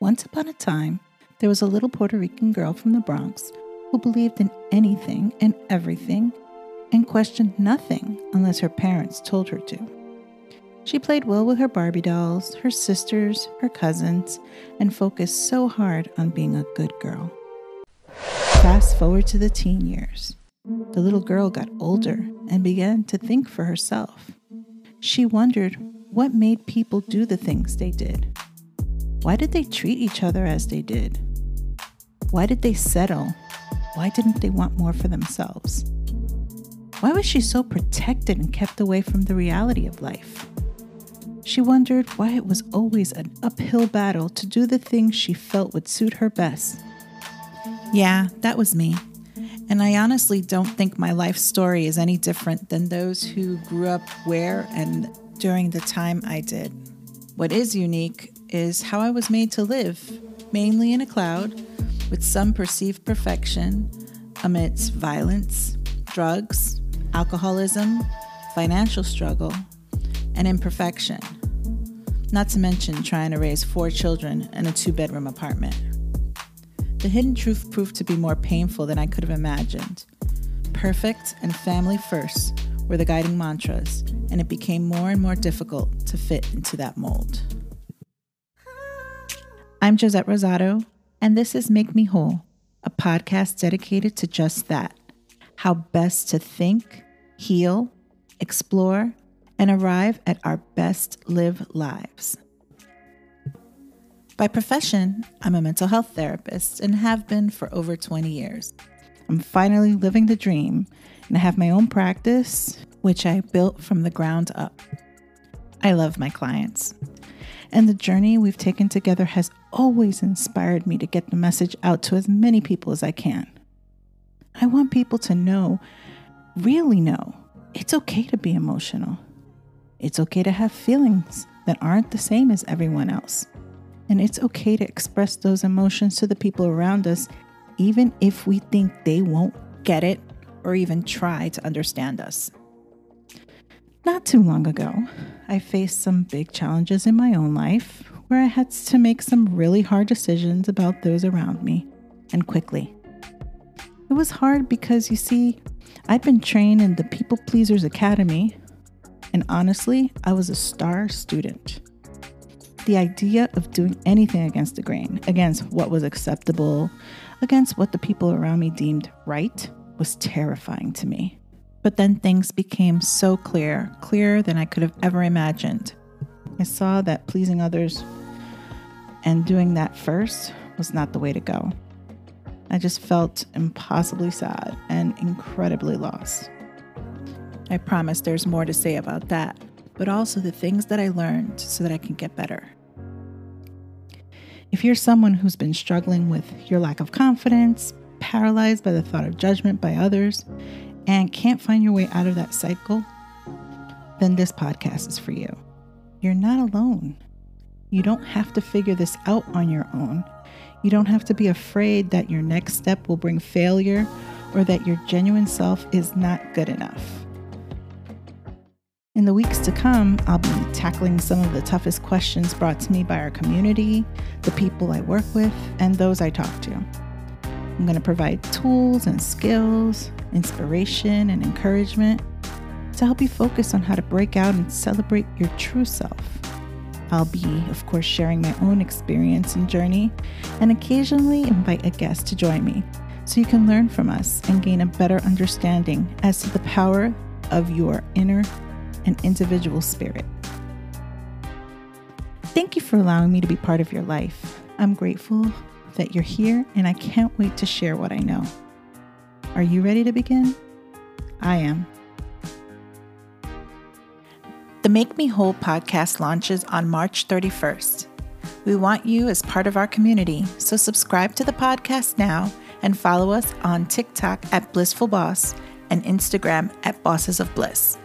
Once upon a time, there was a little Puerto Rican girl from the Bronx who believed in anything and everything and questioned nothing unless her parents told her to. She played well with her Barbie dolls, her sisters, her cousins, and focused so hard on being a good girl. Fast forward to the teen years. The little girl got older and began to think for herself. She wondered what made people do the things they did. Why did they treat each other as they did? Why did they settle? Why didn't they want more for themselves? Why was she so protected and kept away from the reality of life? She wondered why it was always an uphill battle to do the things she felt would suit her best. Yeah, that was me. And I honestly don't think my life story is any different than those who grew up where and during the time I did. What is unique is how I was made to live, mainly in a cloud, with some perceived perfection amidst violence, drugs, alcoholism, financial struggle, and imperfection. Not to mention trying to raise four children in a two bedroom apartment. The hidden truth proved to be more painful than I could have imagined. Perfect and family first were the guiding mantras, and it became more and more difficult to fit into that mold. I'm Joset Rosado, and this is Make Me Whole, a podcast dedicated to just that how best to think, heal, explore, and arrive at our best live lives. By profession, I'm a mental health therapist and have been for over 20 years. I'm finally living the dream and I have my own practice, which I built from the ground up. I love my clients, and the journey we've taken together has always inspired me to get the message out to as many people as I can. I want people to know, really know, it's okay to be emotional. It's okay to have feelings that aren't the same as everyone else. And it's okay to express those emotions to the people around us, even if we think they won't get it or even try to understand us. Not too long ago, I faced some big challenges in my own life where I had to make some really hard decisions about those around me, and quickly. It was hard because, you see, I'd been trained in the People Pleasers Academy, and honestly, I was a star student. The idea of doing anything against the grain, against what was acceptable, against what the people around me deemed right, was terrifying to me. But then things became so clear, clearer than I could have ever imagined. I saw that pleasing others and doing that first was not the way to go. I just felt impossibly sad and incredibly lost. I promise there's more to say about that, but also the things that I learned so that I can get better. If you're someone who's been struggling with your lack of confidence, paralyzed by the thought of judgment by others, and can't find your way out of that cycle, then this podcast is for you. You're not alone. You don't have to figure this out on your own. You don't have to be afraid that your next step will bring failure or that your genuine self is not good enough. In the weeks to come, I'll be tackling some of the toughest questions brought to me by our community, the people I work with, and those I talk to. I'm going to provide tools and skills, inspiration and encouragement to help you focus on how to break out and celebrate your true self. I'll be, of course, sharing my own experience and journey, and occasionally invite a guest to join me so you can learn from us and gain a better understanding as to the power of your inner and individual spirit. Thank you for allowing me to be part of your life. I'm grateful that you're here and I can't wait to share what I know. Are you ready to begin? I am. The Make Me Whole podcast launches on March 31st. We want you as part of our community, so subscribe to the podcast now and follow us on TikTok at Blissful Boss and Instagram at Bosses of Bliss.